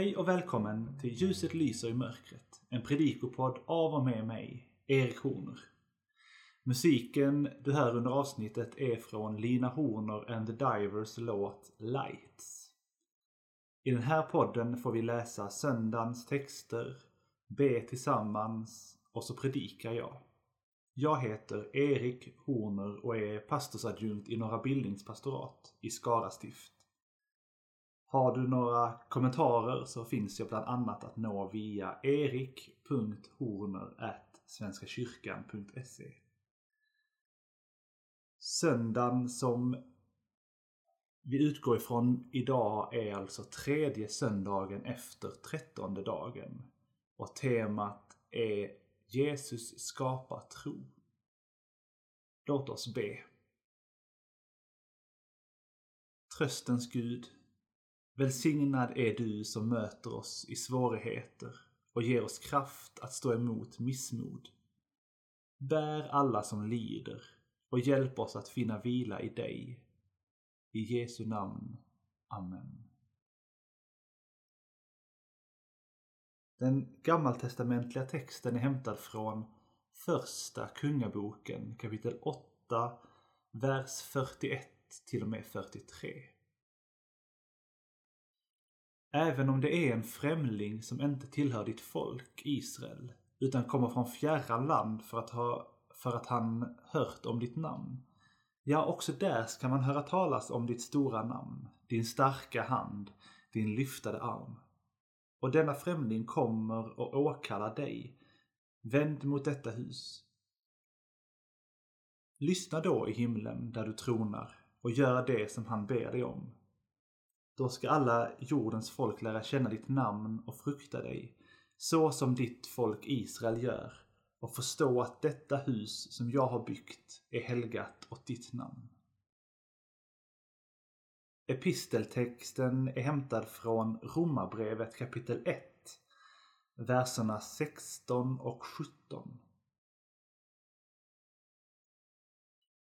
Hej och välkommen till Ljuset lyser i mörkret. En predikopodd av och med mig, Erik Horner. Musiken du hör under avsnittet är från Lina Horner and the Divers låt Lights. I den här podden får vi läsa söndagens texter, be tillsammans och så predikar jag. Jag heter Erik Horner och är pastorsadjunkt i Norra Bildningspastorat i Skara stift. Har du några kommentarer så finns jag bland annat att nå via erik.horner.svenskakyrkan.se Söndagen som vi utgår ifrån idag är alltså tredje söndagen efter trettonde dagen. Och temat är Jesus skapar tro. Låt oss be. Tröstens Gud, välsignad är du som möter oss i svårigheter och ger oss kraft att stå emot missmod. Bär alla som lider och hjälp oss att finna vila i dig. I Jesu namn. Amen. Den gammaltestamentliga texten är hämtad från Första Kungaboken kapitel 8, vers 41 till och med 43. Även om det är en främling som inte tillhör ditt folk, Israel, utan kommer från fjärran land för att, ha, för att han hört om ditt namn. Ja, också där ska man höra talas om ditt stora namn, din starka hand, din lyftade arm. Och denna främling kommer och åkallar dig. Vänd mot detta hus. Lyssna då i himlen där du tronar och gör det som han ber dig om. Då ska alla jordens folk lära känna ditt namn och frukta dig, så som ditt folk Israel gör, och förstå att detta hus som jag har byggt är helgat åt ditt namn. Episteltexten är hämtad från Romarbrevet kapitel 1, verserna 16 och 17.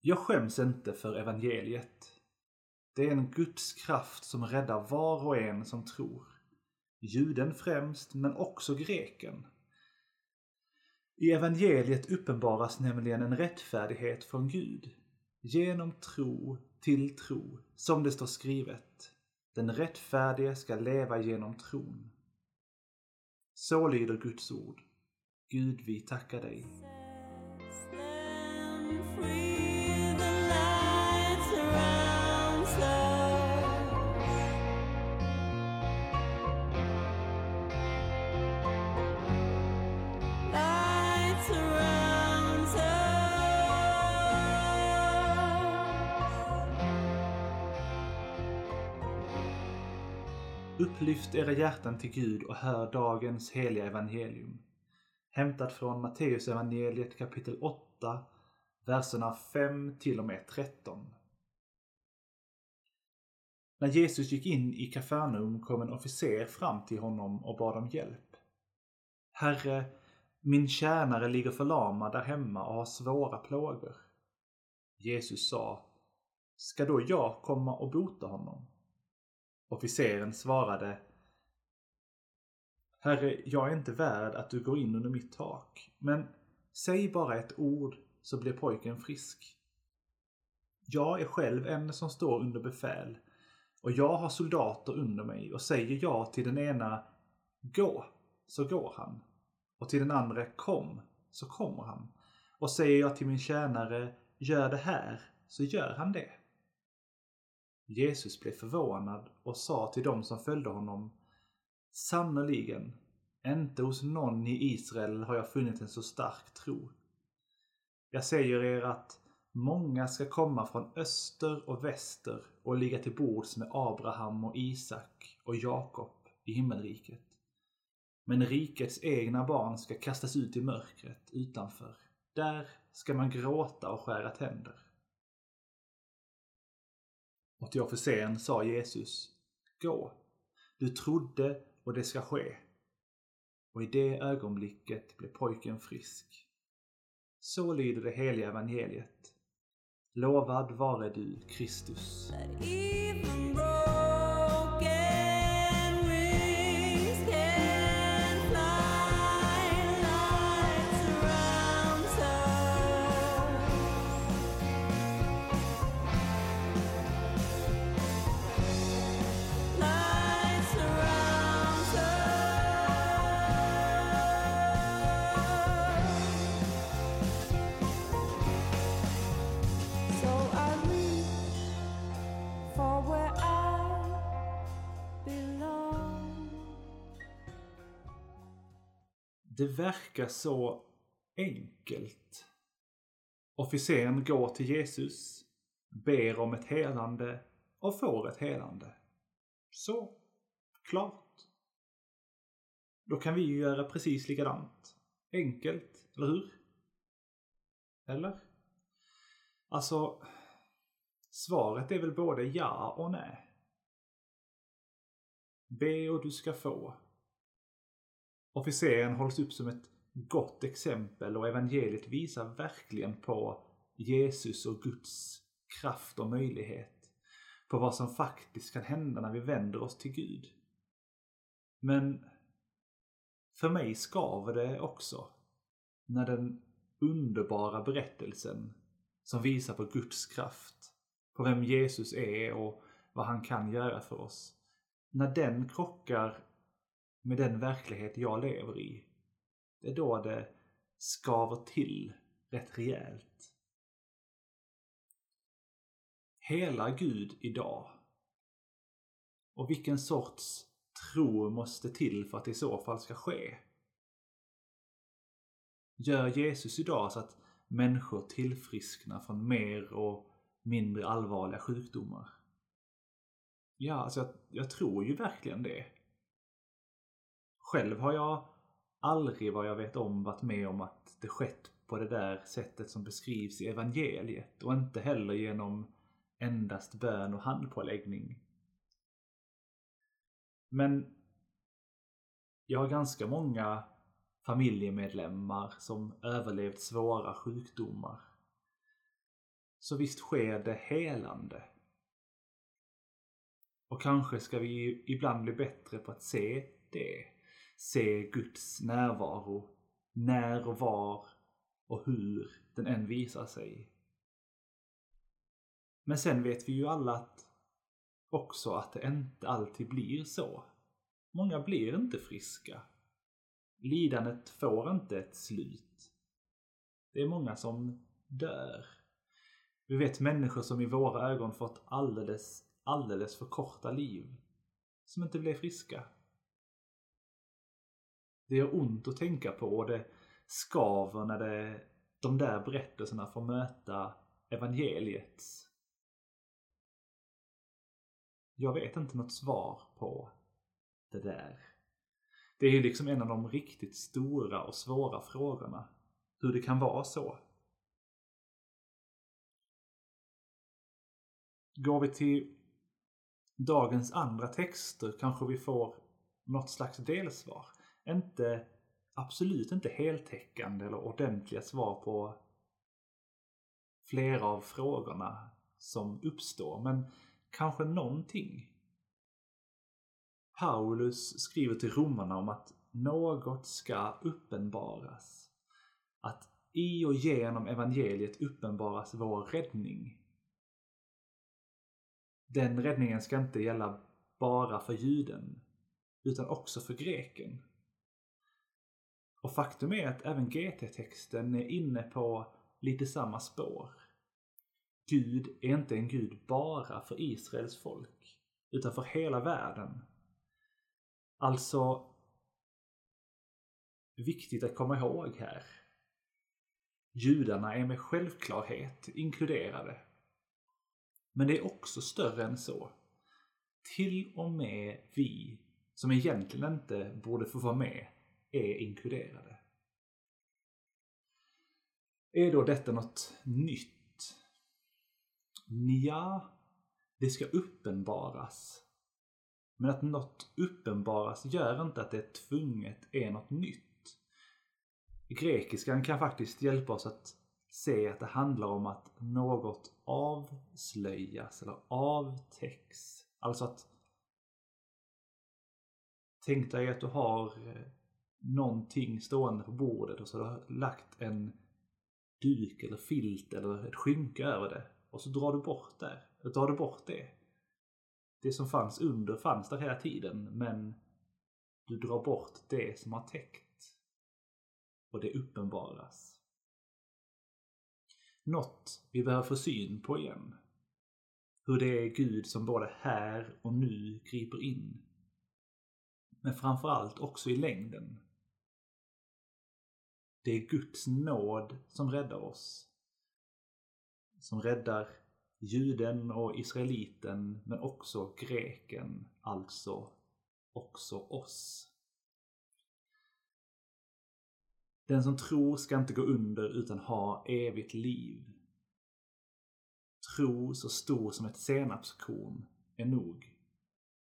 Jag skäms inte för evangeliet. Det är en Guds kraft som räddar var och en som tror. Juden främst, men också greken. I evangeliet uppenbaras nämligen en rättfärdighet från Gud. Genom tro till tro, som det står skrivet. Den rättfärdige ska leva genom tron. Så lyder Guds ord. Gud, vi tackar dig. Upplyft era hjärtan till Gud och hör dagens heliga evangelium. Hämtat från Matteus evangeliet kapitel 8, verserna 5 till och med 13. När Jesus gick in i Kafarnaum kom en officer fram till honom och bad om hjälp. Herre, min tjänare ligger förlamad där hemma och har svåra plågor. Jesus sa, ska då jag komma och bota honom? Officeren svarade Herre, jag är inte värd att du går in under mitt tak, men säg bara ett ord så blir pojken frisk. Jag är själv en som står under befäl och jag har soldater under mig och säger jag till den ena Gå, så går han. Och till den andra Kom, så kommer han. Och säger jag till min tjänare Gör det här, så gör han det. Jesus blev förvånad och sa till dem som följde honom Sannerligen, inte hos någon i Israel har jag funnit en så stark tro. Jag säger er att många ska komma från öster och väster och ligga till bords med Abraham och Isak och Jakob i himmelriket. Men rikets egna barn ska kastas ut i mörkret utanför. Där ska man gråta och skära tänder. Och till officeren sa Jesus, gå, du trodde och det ska ske. Och i det ögonblicket blev pojken frisk. Så lyder det heliga evangeliet. Lovad vare du, Kristus. Det verkar så enkelt. Officeren går till Jesus, ber om ett helande och får ett helande. Så, klart. Då kan vi ju göra precis likadant. Enkelt, eller hur? Eller? Alltså, svaret är väl både ja och nej. Be och du ska få. Officeren hålls upp som ett gott exempel och evangeliet visar verkligen på Jesus och Guds kraft och möjlighet. På vad som faktiskt kan hända när vi vänder oss till Gud. Men för mig skaver det också när den underbara berättelsen som visar på Guds kraft, på vem Jesus är och vad han kan göra för oss. När den krockar med den verklighet jag lever i, det är då det skaver till rätt rejält. Hela Gud idag. Och vilken sorts tro måste till för att det i så fall ska ske? Gör Jesus idag så att människor tillfrisknar från mer och mindre allvarliga sjukdomar? Ja, alltså jag, jag tror ju verkligen det. Själv har jag aldrig vad jag vet om varit med om att det skett på det där sättet som beskrivs i evangeliet och inte heller genom endast bön och handpåläggning. Men jag har ganska många familjemedlemmar som överlevt svåra sjukdomar. Så visst sker det helande. Och kanske ska vi ibland bli bättre på att se det. Se Guds närvaro när och var och hur den än visar sig. Men sen vet vi ju alla att också att det inte alltid blir så. Många blir inte friska. Lidandet får inte ett slut. Det är många som dör. Vi vet människor som i våra ögon fått alldeles, alldeles för korta liv. Som inte blev friska. Det gör ont att tänka på och det skaver när det, de där berättelserna får möta evangeliets. Jag vet inte något svar på det där. Det är ju liksom en av de riktigt stora och svåra frågorna. Hur det kan vara så. Går vi till dagens andra texter kanske vi får något slags delsvar. Inte, absolut inte heltäckande eller ordentliga svar på flera av frågorna som uppstår, men kanske någonting. Paulus skriver till romarna om att något ska uppenbaras. Att i och genom evangeliet uppenbaras vår räddning. Den räddningen ska inte gälla bara för juden, utan också för greken. Och faktum är att även GT-texten är inne på lite samma spår. Gud är inte en gud bara för Israels folk, utan för hela världen. Alltså, viktigt att komma ihåg här. Judarna är med självklarhet inkluderade. Men det är också större än så. Till och med vi, som egentligen inte borde få vara med, är inkluderade. Är då detta något nytt? Ja, det ska uppenbaras. Men att något uppenbaras gör inte att det tvunget är något nytt. Grekiskan kan faktiskt hjälpa oss att se att det handlar om att något avslöjas eller avtäcks. Alltså att Tänk dig att du har eh, någonting stående på bordet och så har du lagt en duk eller filt eller ett skynke över det. Och så drar du bort det. Och drar du bort det. Det som fanns under fanns där hela tiden men du drar bort det som har täckt. Och det uppenbaras. Något vi behöver få syn på igen. Hur det är Gud som både här och nu griper in. Men framförallt också i längden det är Guds nåd som räddar oss. Som räddar juden och israeliten men också greken, alltså också oss. Den som tror ska inte gå under utan ha evigt liv. Tro så stor som ett senapskorn är nog,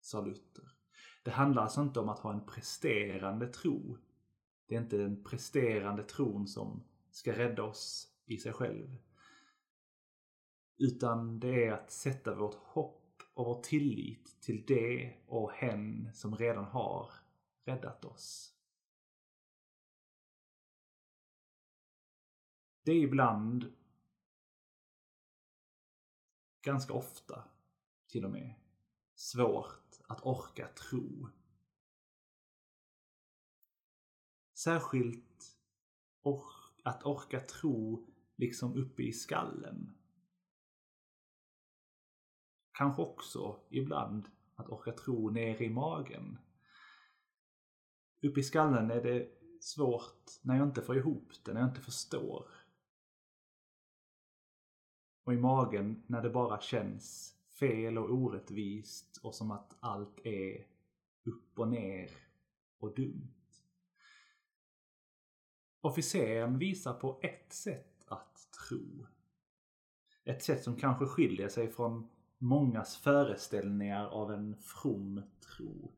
sa Luther. Det handlar alltså inte om att ha en presterande tro. Det är inte den presterande tron som ska rädda oss i sig själv. Utan det är att sätta vårt hopp och vår tillit till det och hen som redan har räddat oss. Det är ibland, ganska ofta till och med, svårt att orka tro. Särskilt or att orka tro liksom uppe i skallen. Kanske också ibland att orka tro ner i magen. Uppe i skallen är det svårt när jag inte får ihop det, när jag inte förstår. Och i magen när det bara känns fel och orättvist och som att allt är upp och ner och dumt. Officeren visar på ett sätt att tro. Ett sätt som kanske skiljer sig från mångas föreställningar av en from tro.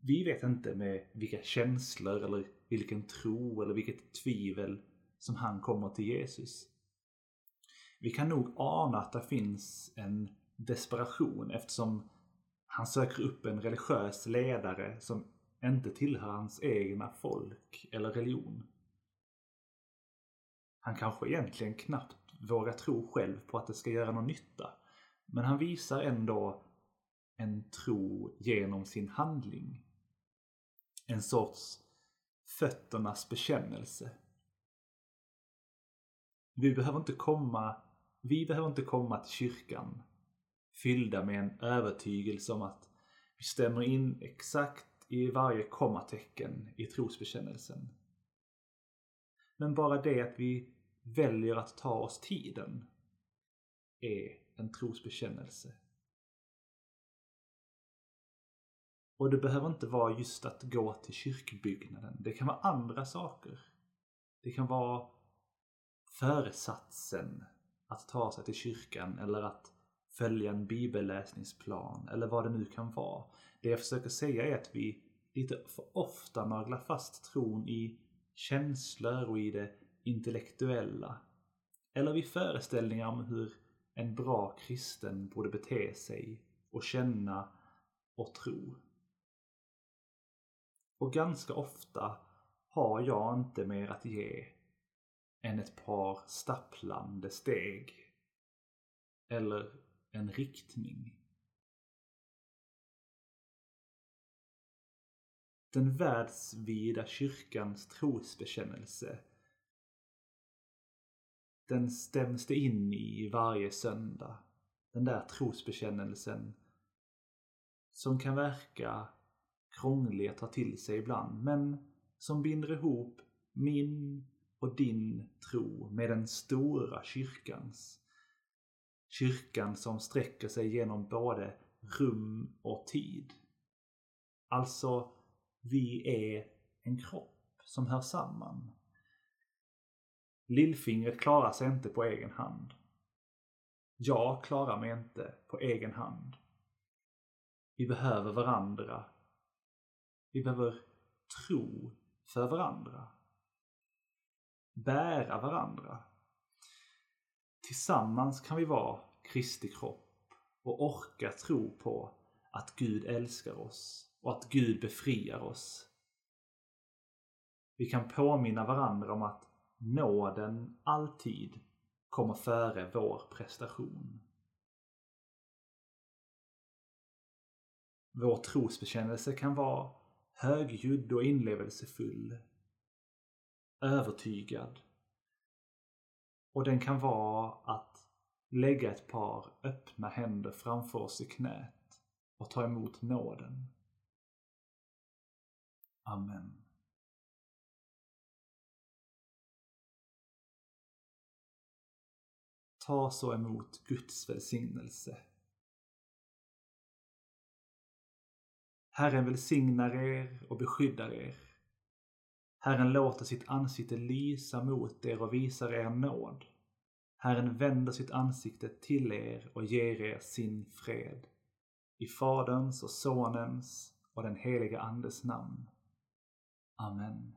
Vi vet inte med vilka känslor eller vilken tro eller vilket tvivel som han kommer till Jesus. Vi kan nog ana att det finns en desperation eftersom han söker upp en religiös ledare som inte tillhör hans egna folk eller religion. Han kanske egentligen knappt vågar tro själv på att det ska göra någon nytta. Men han visar ändå en tro genom sin handling. En sorts fötternas bekännelse. Vi behöver inte komma, vi behöver inte komma till kyrkan fyllda med en övertygelse om att vi stämmer in exakt i varje kommatecken i trosbekännelsen. Men bara det att vi väljer att ta oss tiden är en trosbekännelse. Och det behöver inte vara just att gå till kyrkbyggnaden. Det kan vara andra saker. Det kan vara föresatsen att ta sig till kyrkan eller att följa en bibelläsningsplan eller vad det nu kan vara. Det jag försöker säga är att vi lite för ofta naglar fast tron i känslor och i det intellektuella. Eller vid föreställningar om hur en bra kristen borde bete sig och känna och tro. Och ganska ofta har jag inte mer att ge än ett par stapplande steg. Eller en riktning. Den världsvida kyrkans trosbekännelse den stäms det in i varje söndag. Den där trosbekännelsen som kan verka krånglig att ta till sig ibland men som binder ihop min och din tro med den stora kyrkans. Kyrkan som sträcker sig genom både rum och tid. Alltså, vi är en kropp som hör samman. Lillfingret klarar sig inte på egen hand. Jag klarar mig inte på egen hand. Vi behöver varandra. Vi behöver tro för varandra. Bära varandra. Tillsammans kan vi vara Kristi kropp och orka tro på att Gud älskar oss och att Gud befriar oss. Vi kan påminna varandra om att nåden alltid kommer före vår prestation. Vår trosbekännelse kan vara högljudd och inlevelsefull, övertygad. Och den kan vara att lägga ett par öppna händer framför oss i knät och ta emot nåden. Amen. Ta så emot Guds välsignelse. Herren välsignar er och beskyddar er. Herren låter sitt ansikte lysa mot er och visar er nåd. Herren vänder sitt ansikte till er och ger er sin fred. I Faderns och Sonens och den helige Andes namn. Amen.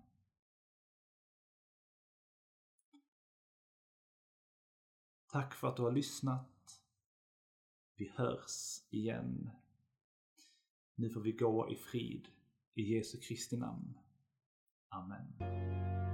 Tack för att du har lyssnat. Vi hörs igen. Nu får vi gå i frid. I Jesu Kristi namn. Amen.